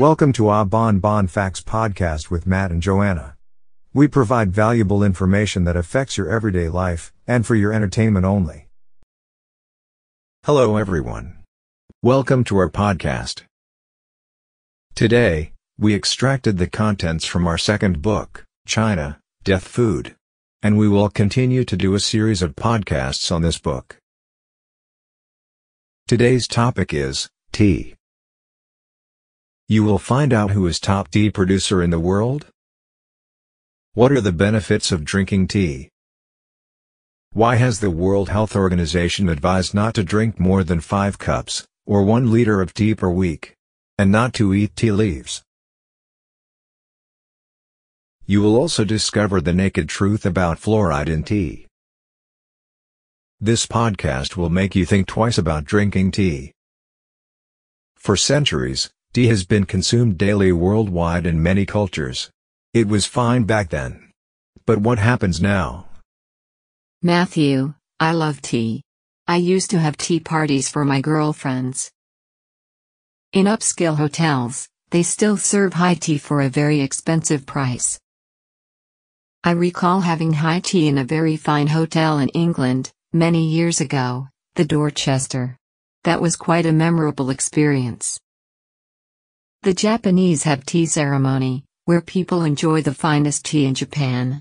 Welcome to Ah Bon Bon Facts podcast with Matt and Joanna. We provide valuable information that affects your everyday life, and for your entertainment only. Hello everyone. Welcome to our podcast. Today, we extracted the contents from our second book, China, Death Food. And we will continue to do a series of podcasts on this book. Today's topic is, tea. You will find out who is top tea producer in the world. What are the benefits of drinking tea? Why has the World Health Organization advised not to drink more than 5 cups, or 1 liter of tea per week? And not to eat tea leaves. You will also discover the naked truth about fluoride in tea. This podcast will make you think twice about drinking tea. For centuries, tea has been consumed daily worldwide in many cultures. It was fine back then. But what happens now? Matthew, I love tea. I used to have tea parties for my girlfriends. In upscale hotels, they still serve high tea for a very expensive price. I recall having high tea in a very fine hotel in England, many years ago, the Dorchester. That was quite a memorable experience. The Japanese have tea ceremony, where people enjoy the finest tea in Japan.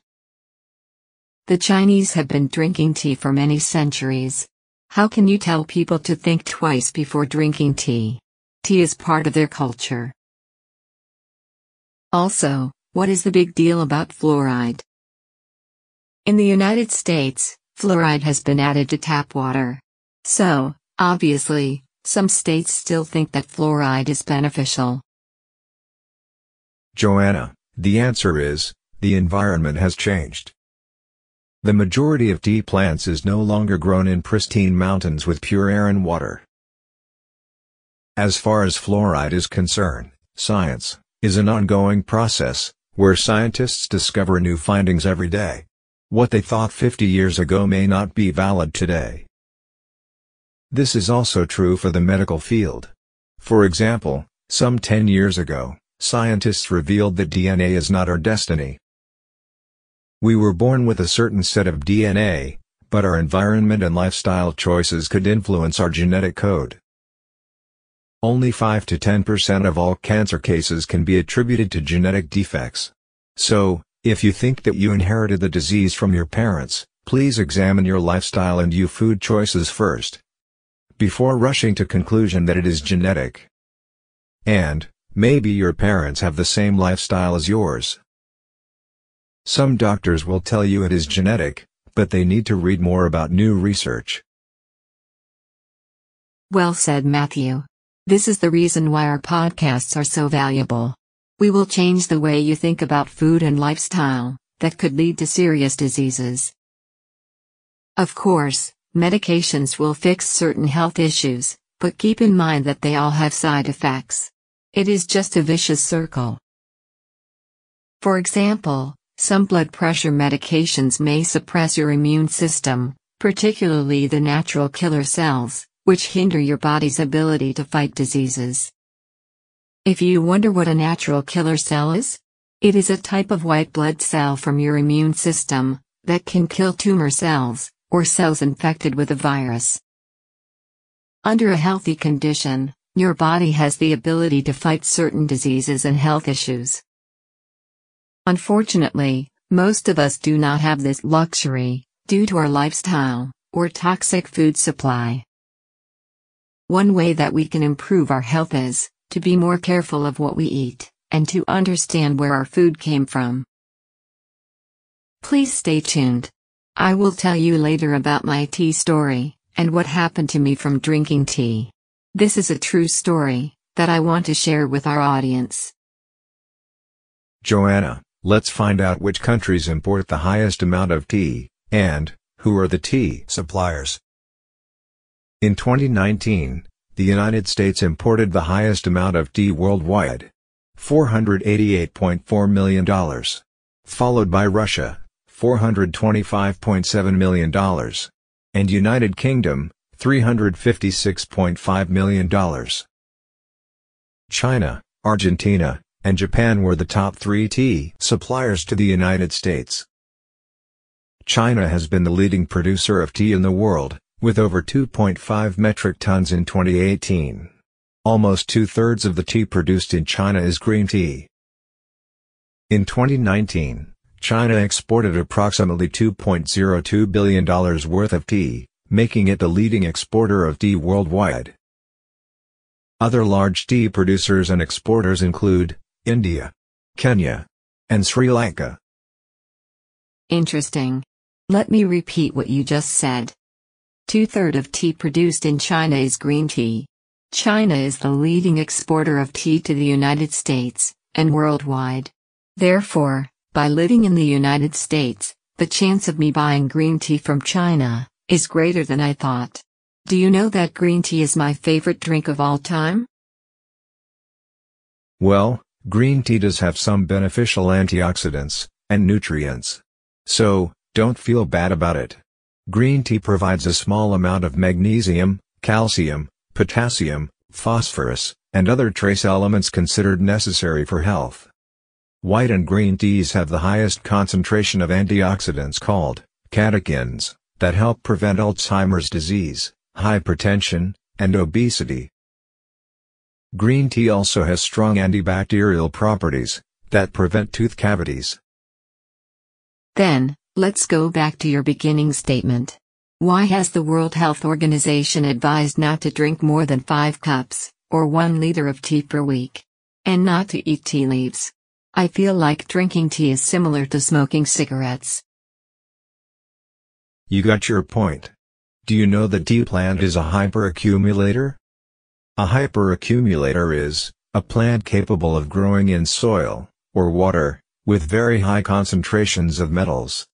The Chinese have been drinking tea for many centuries. How can you tell people to think twice before drinking tea? Tea is part of their culture. Also, what is the big deal about fluoride? In the United States, fluoride has been added to tap water. So, obviously, some states still think that fluoride is beneficial. Joanna, the answer is, the environment has changed. The majority of tea plants is no longer grown in pristine mountains with pure air and water. As far as fluoride is concerned, science is an ongoing process, where scientists discover new findings every day. What they thought 50 years ago may not be valid today. This is also true for the medical field. For example, some 10 years ago, scientists revealed that DNA is not our destiny. We were born with a certain set of DNA, but our environment and lifestyle choices could influence our genetic code. Only 5 to 10% of all cancer cases can be attributed to genetic defects. So, if you think that you inherited the disease from your parents, please examine your lifestyle and your food choices first. Before rushing to conclusion that it is genetic. And, maybe your parents have the same lifestyle as yours. Some doctors will tell you it is genetic, but they need to read more about new research. Well said, Matthew. This is the reason why our podcasts are so valuable. We will change the way you think about food and lifestyle that could lead to serious diseases. Of course, medications will fix certain health issues, but keep in mind that they all have side effects. It is just a vicious circle. For example, some blood pressure medications may suppress your immune system, particularly the natural killer cells, which hinder your body's ability to fight diseases. If you wonder what a natural killer cell is, it is a type of white blood cell from your immune system that can kill tumor cells or cells infected with a virus. Under a healthy condition, your body has the ability to fight certain diseases and health issues. Unfortunately, most of us do not have this luxury due to our lifestyle or toxic food supply. One way that we can improve our health is to be more careful of what we eat, and to understand where our food came from. Please stay tuned. I will tell you later about my tea story, and what happened to me from drinking tea. This is a true story that I want to share with our audience. Joanna, let's find out which countries import the highest amount of tea, and who are the tea suppliers. In 2019, the United States imported the highest amount of tea worldwide. $488.4 million. Followed by Russia, $425.7 million. And United Kingdom, $356.5 million. China, Argentina, and Japan were the top three tea suppliers to the United States. China has been the leading producer of tea in the world, with over 2.5 metric tons in 2018. Almost two-thirds of the tea produced in China is green tea. In 2019, China exported approximately $2.02 billion worth of tea, making it the leading exporter of tea worldwide. Other large tea producers and exporters include India, Kenya, and Sri Lanka. Interesting. Let me repeat what you just said. Two-thirds of tea produced in China is green tea. China is the leading exporter of tea to the United States, and worldwide. Therefore, by living in the United States, the chance of me buying green tea from China is greater than I thought. Do you know that green tea is my favorite drink of all time? Well, green tea does have some beneficial antioxidants and nutrients. So, don't feel bad about it. Green tea provides a small amount of magnesium, calcium, potassium, phosphorus, and other trace elements considered necessary for health. White and green teas have the highest concentration of antioxidants called catechins that help prevent Alzheimer's disease, hypertension, and obesity. Green tea also has strong antibacterial properties that prevent tooth cavities. Then, let's go back to your beginning statement. Why has the World Health Organization advised not to drink more than 5 cups, or 1 liter of tea per week? And not to eat tea leaves? I feel like drinking tea is similar to smoking cigarettes. You got your point. Do you know that tea plant is a hyperaccumulator? A hyperaccumulator is a plant capable of growing in soil or water with very high concentrations of metals.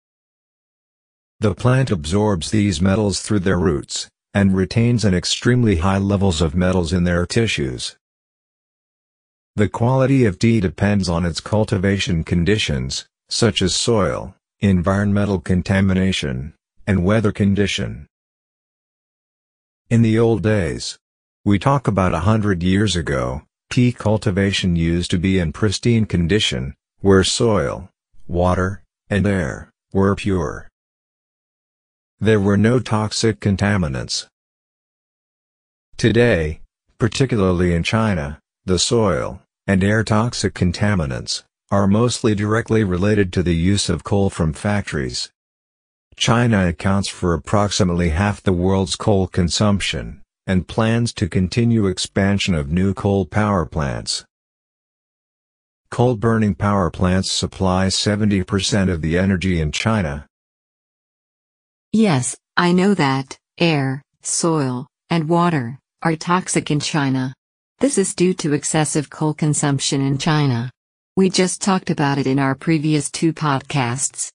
The plant absorbs these metals through their roots and retains an extremely high levels of metals in their tissues. The quality of tea depends on its cultivation conditions, such as soil, environmental contamination, and weather condition. In the old days, we talk about a hundred years ago, tea cultivation used to be in pristine condition, where soil, water, and air were pure. There were no toxic contaminants. Today, particularly in China, the soil, and air toxic contaminants, are mostly directly related to the use of coal from factories. China accounts for approximately half the world's coal consumption, and plans to continue expansion of new coal power plants. Coal-burning power plants supply 70% of the energy in China. Yes, I know that air, soil, and water are toxic in China. This is due to excessive coal consumption in China. We just talked about it in our previous two podcasts.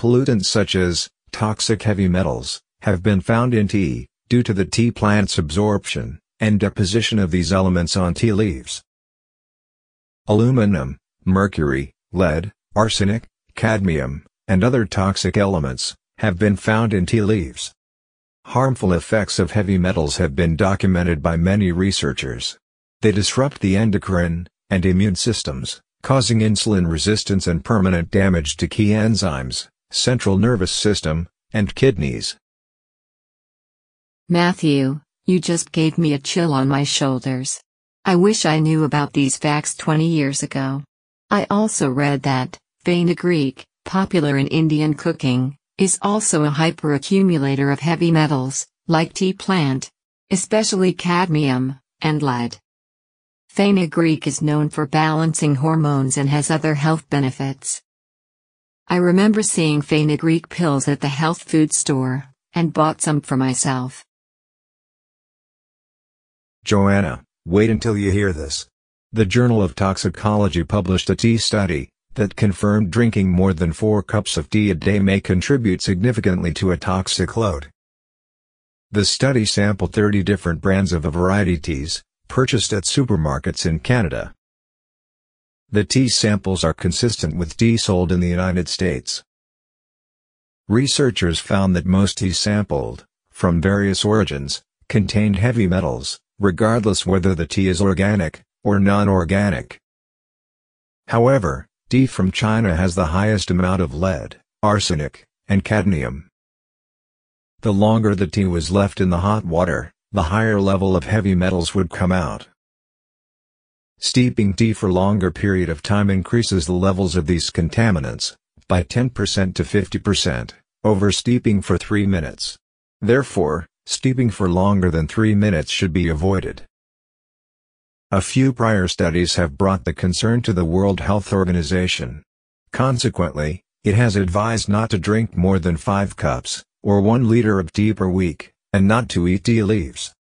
Pollutants such as toxic heavy metals have been found in tea due to the tea plant's absorption and deposition of these elements on tea leaves. Aluminum, mercury, lead, arsenic, cadmium, and other toxic elements have been found in tea leaves. Harmful effects of heavy metals have been documented by many researchers. They disrupt the endocrine and immune systems, causing insulin resistance and permanent damage to key enzymes, central nervous system, and kidneys. Matthew, you just gave me a chill on my shoulders. I wish I knew about these facts 20 years ago. I also read that fenugreek, popular in Indian cooking, is also a hyperaccumulator of heavy metals, like tea plant, especially cadmium and lead. Fenugreek is known for balancing hormones and has other health benefits. I remember seeing fenugreek pills at the health food store, and bought some for myself. Joanna, wait until you hear this. The Journal of Toxicology published a tea study that confirmed drinking more than 4 cups of tea a day may contribute significantly to a toxic load. The study sampled 30 different brands of a variety teas, purchased at supermarkets in Canada. The tea samples are consistent with tea sold in the United States. Researchers found that most tea sampled, from various origins, contained heavy metals, regardless whether the tea is organic, or non-organic. However, tea from China has the highest amount of lead, arsenic, and cadmium. The longer the tea was left in the hot water, the higher level of heavy metals would come out. Steeping tea for longer period of time increases the levels of these contaminants, by 10% to 50%, over steeping for 3 minutes. Therefore, steeping for longer than 3 minutes should be avoided. A few prior studies have brought the concern to the World Health Organization. Consequently, it has advised not to drink more than 5 cups, or 1 liter of tea per week, and not to eat tea leaves.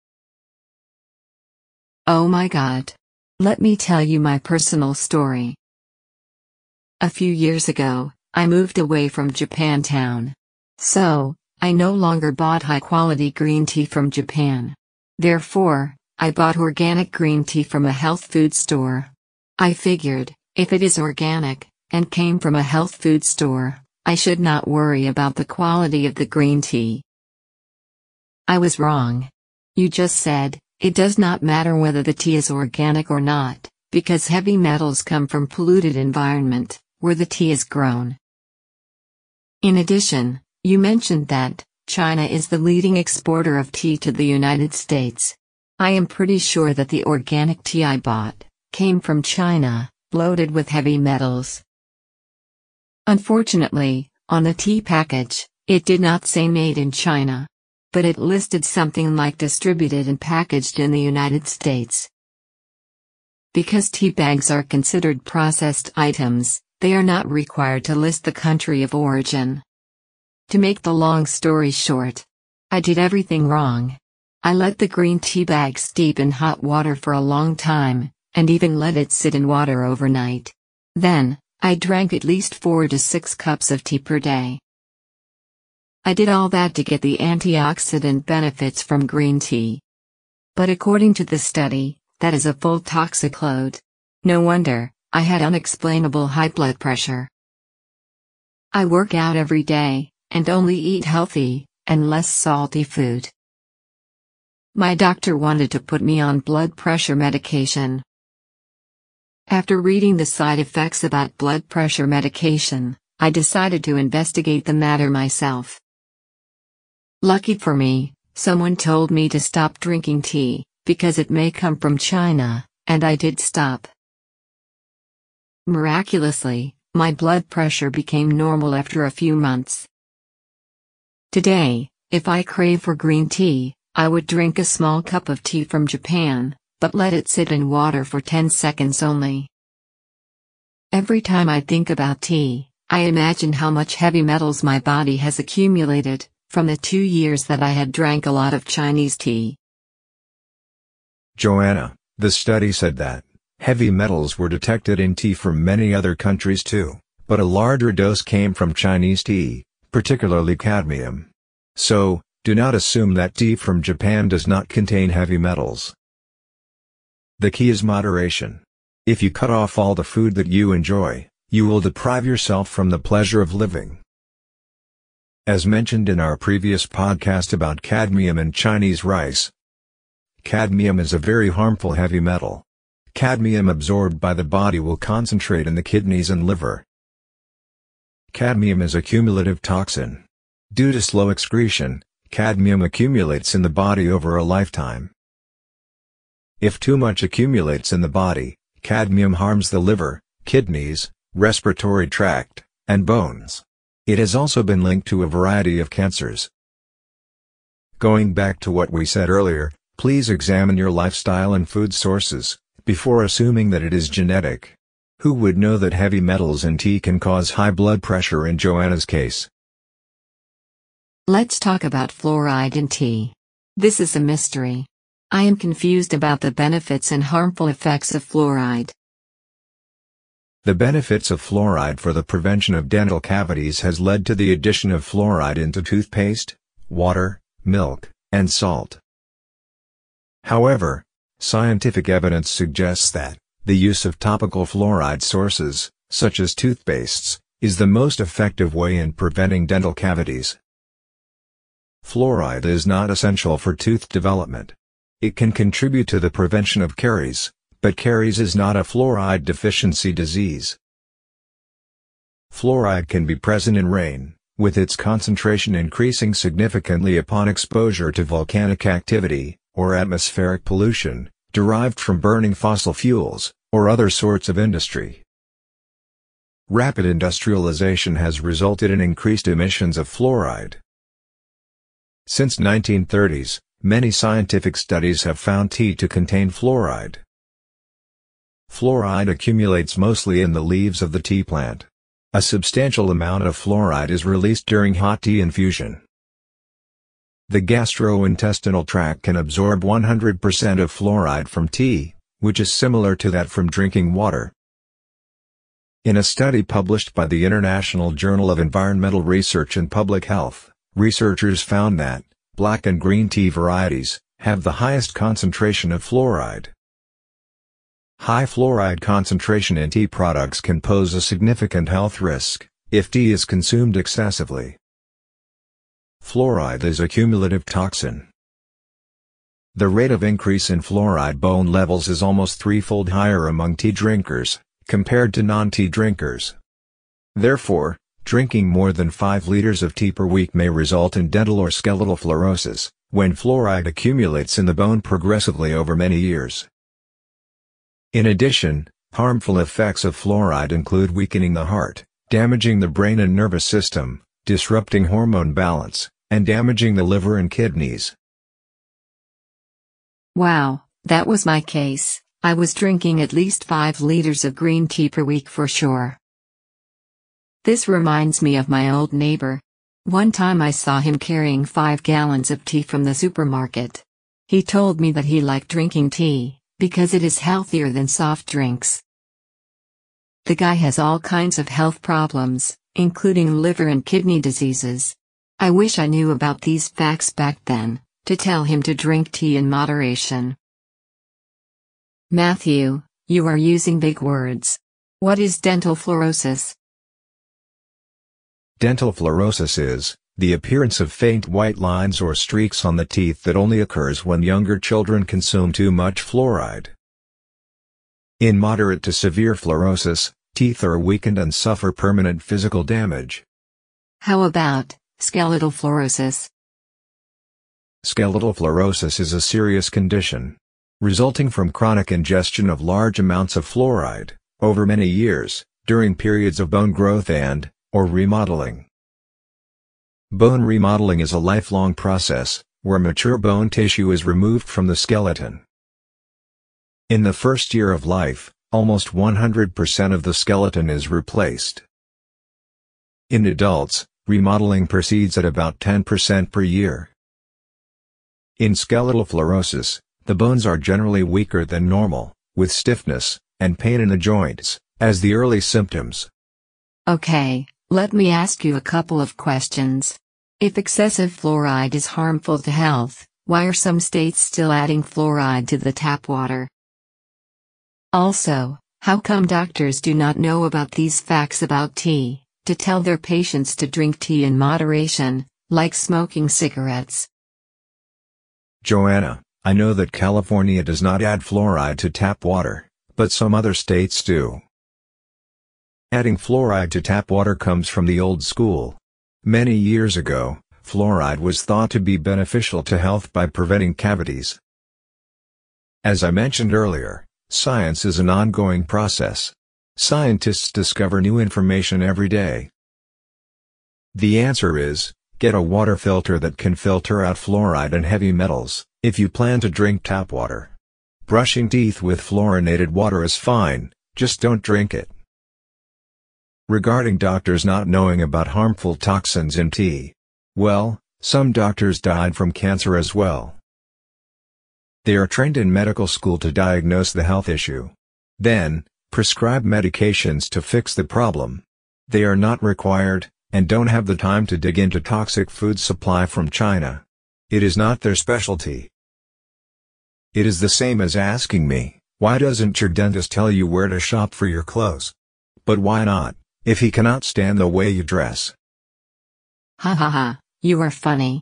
Oh my god. Let me tell you my personal story. A few years ago, I moved away from Japantown. So, I no longer bought high quality green tea from Japan. Therefore, I bought organic green tea from a health food store. I figured, if it is organic, and came from a health food store, I should not worry about the quality of the green tea. I was wrong. You just said, it does not matter whether the tea is organic or not, because heavy metals come from polluted environment, where the tea is grown. In addition, you mentioned that, China is the leading exporter of tea to the United States. I am pretty sure that the organic tea I bought, came from China, loaded with heavy metals. Unfortunately, on the tea package, it did not say made in China but it listed something like distributed and packaged in the United States. Because tea bags are considered processed items, they are not required to list the country of origin. To make the long story short, I did everything wrong. I let the green tea bag steep in hot water for a long time, and even let it sit in water overnight. Then, I drank at least 4 to 6 cups of tea per day. I did all that to get the antioxidant benefits from green tea. But according to the study, that is a full toxic load. No wonder, I had unexplainable high blood pressure. I work out every day, and only eat healthy, and less salty food. My doctor wanted to put me on blood pressure medication. After reading the side effects about blood pressure medication, I decided to investigate the matter myself. Lucky for me, someone told me to stop drinking tea, because it may come from China, and I did stop. Miraculously, my blood pressure became normal after a few months. Today, if I crave for green tea, I would drink a small cup of tea from Japan, but let it sit in water for 10 seconds only. Every time I think about tea, I imagine how much heavy metals my body has accumulated, from the two years that I had drank a lot of Chinese tea. Joanna, the study said that heavy metals were detected in tea from many other countries too, but a larger dose came from Chinese tea, particularly cadmium. So, do not assume that tea from Japan does not contain heavy metals. The key is moderation. If you cut off all the food that you enjoy, you will deprive yourself from the pleasure of living. As mentioned in our previous podcast about cadmium and Chinese rice, cadmium is a very harmful heavy metal. Cadmium absorbed by the body will concentrate in the kidneys and liver. Cadmium is a cumulative toxin. Due to slow excretion, cadmium accumulates in the body over a lifetime. If too much accumulates in the body, cadmium harms the liver, kidneys, respiratory tract, and bones. It has also been linked to a variety of cancers. Going back to what we said earlier, please examine your lifestyle and food sources, before assuming that it is genetic. Who would know that heavy metals in tea can cause high blood pressure in Joanna's case? Let's talk about fluoride in tea. This is a mystery. I am confused about the benefits and harmful effects of fluoride. The benefits of fluoride for the prevention of dental cavities has led to the addition of fluoride into toothpaste, water, milk, and salt. However, scientific evidence suggests that the use of topical fluoride sources, such as toothpastes, is the most effective way in preventing dental cavities. Fluoride is not essential for tooth development. It can contribute to the prevention of caries, but caries is not a fluoride deficiency disease. Fluoride can be present in rain, with its concentration increasing significantly upon exposure to volcanic activity, or atmospheric pollution, derived from burning fossil fuels, or other sorts of industry. Rapid industrialization has resulted in increased emissions of fluoride. Since 1930s, many scientific studies have found tea to contain fluoride. Fluoride accumulates mostly in the leaves of the tea plant. A substantial amount of fluoride is released during hot tea infusion. The gastrointestinal tract can absorb 100% of fluoride from tea, which is similar to that from drinking water. In a study published by the International Journal of Environmental Research and Public Health, researchers found that, black and green tea varieties, have the highest concentration of fluoride. High fluoride concentration in tea products can pose a significant health risk, if tea is consumed excessively. Fluoride is a cumulative toxin. The rate of increase in fluoride bone levels is almost threefold higher among tea drinkers, compared to non-tea drinkers. Therefore, drinking more than 5 liters of tea per week may result in dental or skeletal fluorosis, when fluoride accumulates in the bone progressively over many years. In addition, harmful effects of fluoride include weakening the heart, damaging the brain and nervous system, disrupting hormone balance, and damaging the liver and kidneys. Wow, that was my case. I was drinking at least 5 liters of green tea per week for sure. This reminds me of my old neighbor. One time I saw him carrying 5 gallons of tea from the supermarket. He told me that he liked drinking tea, because it is healthier than soft drinks. The guy has all kinds of health problems, including liver and kidney diseases. I wish I knew about these facts back then, to tell him to drink tea in moderation. Matthew, you are using big words. What is dental fluorosis? Dental fluorosis is, the appearance of faint white lines or streaks on the teeth that only occurs when younger children consume too much fluoride. In moderate to severe fluorosis, teeth are weakened and suffer permanent physical damage. How about skeletal fluorosis? Skeletal fluorosis is a serious condition, resulting from chronic ingestion of large amounts of fluoride, over many years, during periods of bone growth and, or remodeling. Bone remodeling is a lifelong process, where mature bone tissue is removed from the skeleton. In the first year of life, almost 100% of the skeleton is replaced. In adults, remodeling proceeds at about 10% per year. In skeletal fluorosis, the bones are generally weaker than normal, with stiffness and pain in the joints, as the early symptoms. Okay, let me ask you a couple of questions. If excessive fluoride is harmful to health, why are some states still adding fluoride to the tap water? Also, how come doctors do not know about these facts about tea, to tell their patients to drink tea in moderation, like smoking cigarettes? Joanna, I know that California does not add fluoride to tap water, but some other states do. Adding fluoride to tap water comes from the old school. Many years ago, fluoride was thought to be beneficial to health by preventing cavities. As I mentioned earlier, science is an ongoing process. Scientists discover new information every day. The answer is, get a water filter that can filter out fluoride and heavy metals, if you plan to drink tap water. Brushing teeth with fluorinated water is fine, just don't drink it. Regarding doctors not knowing about harmful toxins in tea. Well, some doctors died from cancer as well. They are trained in medical school to diagnose the health issue. Then, prescribe medications to fix the problem. They are not required, and don't have the time to dig into toxic food supply from China. It is not their specialty. It is the same as asking me, why doesn't your dentist tell you where to shop for your clothes? But why not? If he cannot stand the way you dress. Ha ha ha, you are funny.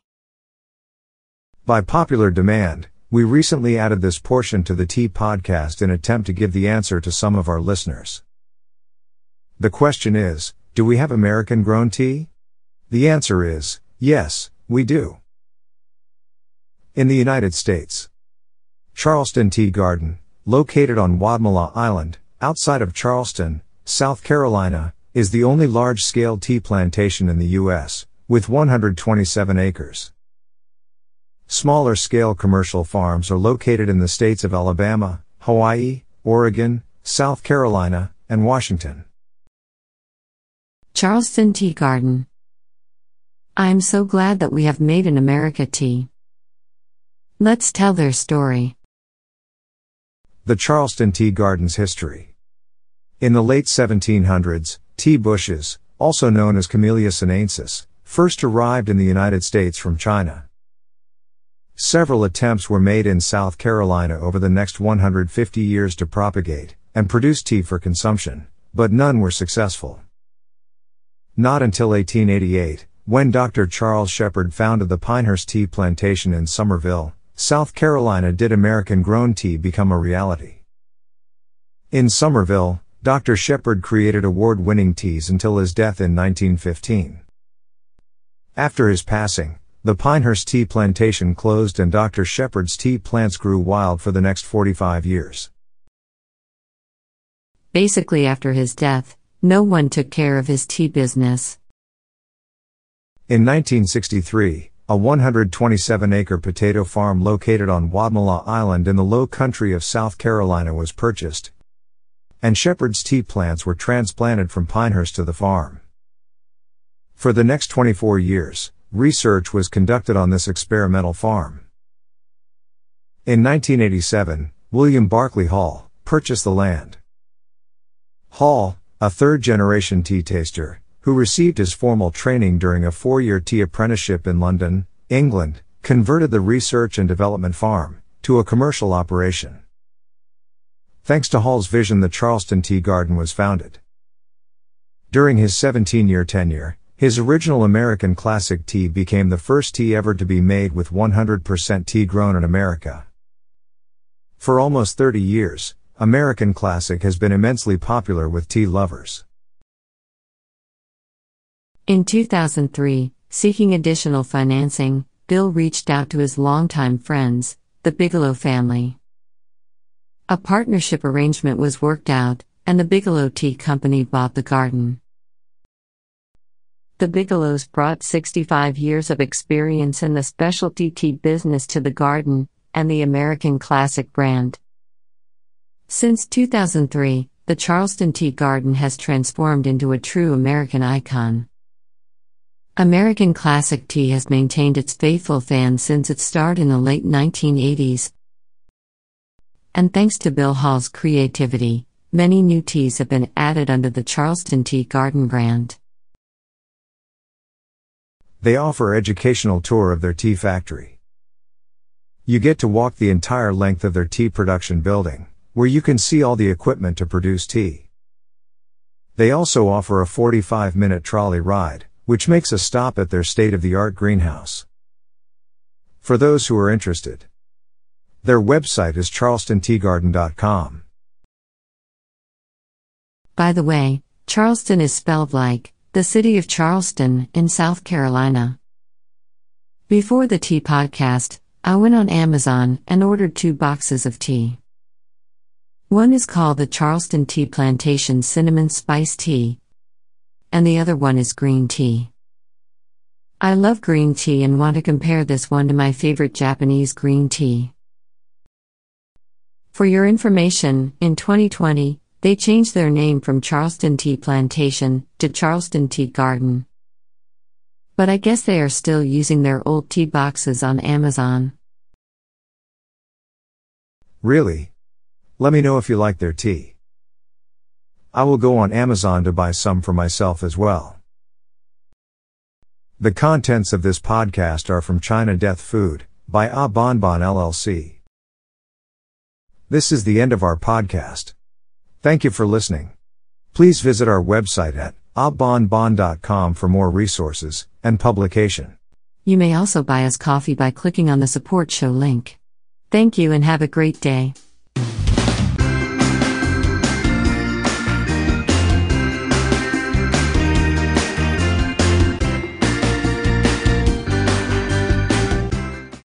By popular demand, We recently added this portion to the tea podcast in attempt to give the answer to some of our listeners. The question is, do we have American grown tea? The answer is, yes, we do. In the United States, Charleston Tea Garden, located on Wadmalaw Island, outside of Charleston, South Carolina, is the only large-scale tea plantation in the U.S., with 127 acres. Smaller scale commercial farms are located in the states of Alabama, Hawaii, Oregon, South Carolina, and Washington. Charleston Tea Garden. I'm so glad that we have Made in America tea. Let's tell their story. The Charleston Tea Garden's history. In the late 1700s, tea bushes, also known as Camellia sinensis, first arrived in the United States from China. Several attempts were made in South Carolina over the next 150 years to propagate and produce tea for consumption, but none were successful. Not until 1888, when Dr. Charles Shepard founded the Pinehurst Tea Plantation in Summerville, South Carolina, did American grown tea become a reality. In Summerville, Dr. Shepard created award winning teas until his death in 1915. After his passing, the Pinehurst Tea Plantation closed and Dr. Shepard's tea plants grew wild for the next 45 years. Basically, after his death, no one took care of his tea business. In 1963, a 127 acre potato farm located on Wadmalaw Island in the low country of South Carolina was purchased, and Shepard's tea plants were transplanted from Pinehurst to the farm. For the next 24 years, research was conducted on this experimental farm. In 1987, William Barclay Hall purchased the land. Hall, a third generation tea taster, who received his formal training during a four year tea apprenticeship in London, England, converted the research and development farm to a commercial operation. Thanks to Hall's vision, the Charleston Tea Garden was founded. During his 17 year tenure, his original American classic tea became the first tea ever to be made with 100% tea grown in America. For almost 30 years, American Classic has been immensely popular with tea lovers. In 2003, seeking additional financing, Bill reached out to his longtime friends, the Bigelow family. A partnership arrangement was worked out, and the Bigelow Tea Company bought the garden. The Bigelows brought 65 years of experience in the specialty tea business to the garden and the American Classic brand. Since 2003, the Charleston Tea Garden has transformed into a true American icon. American Classic Tea has maintained its faithful fans since its start in the late 1980s. And thanks to Bill Hall's creativity, many new teas have been added under the Charleston Tea Garden brand. They offer educational tour of their tea factory. You get to walk the entire length of their tea production building, where you can see all the equipment to produce tea. They also offer a 45 minute trolley ride, which makes a stop at their state of the art greenhouse. For those who are interested, their website is charlestonteagarden.com. By the way, Charleston is spelled like the city of Charleston, in South Carolina. Before the tea podcast, I went on Amazon and ordered two boxes of tea. One is called the Charleston Tea Plantation Cinnamon Spice Tea, and the other one is green tea. I love green tea and want to compare this one to my favorite Japanese green tea. For your information, in 2020, they changed their name from Charleston Tea Plantation to Charleston Tea Garden. But I guess they are still using their old tea boxes on Amazon. Really? Let me know if you like their tea. I will go on Amazon to buy some for myself as well. The contents of this podcast are from China Death Food by Ah Bon Bon LLC. This is the end of our podcast. Thank you for listening. Please visit our website at ahbonbon.com for more resources and publication. You may also buy us coffee by clicking on the support show link. Thank you and have a great day.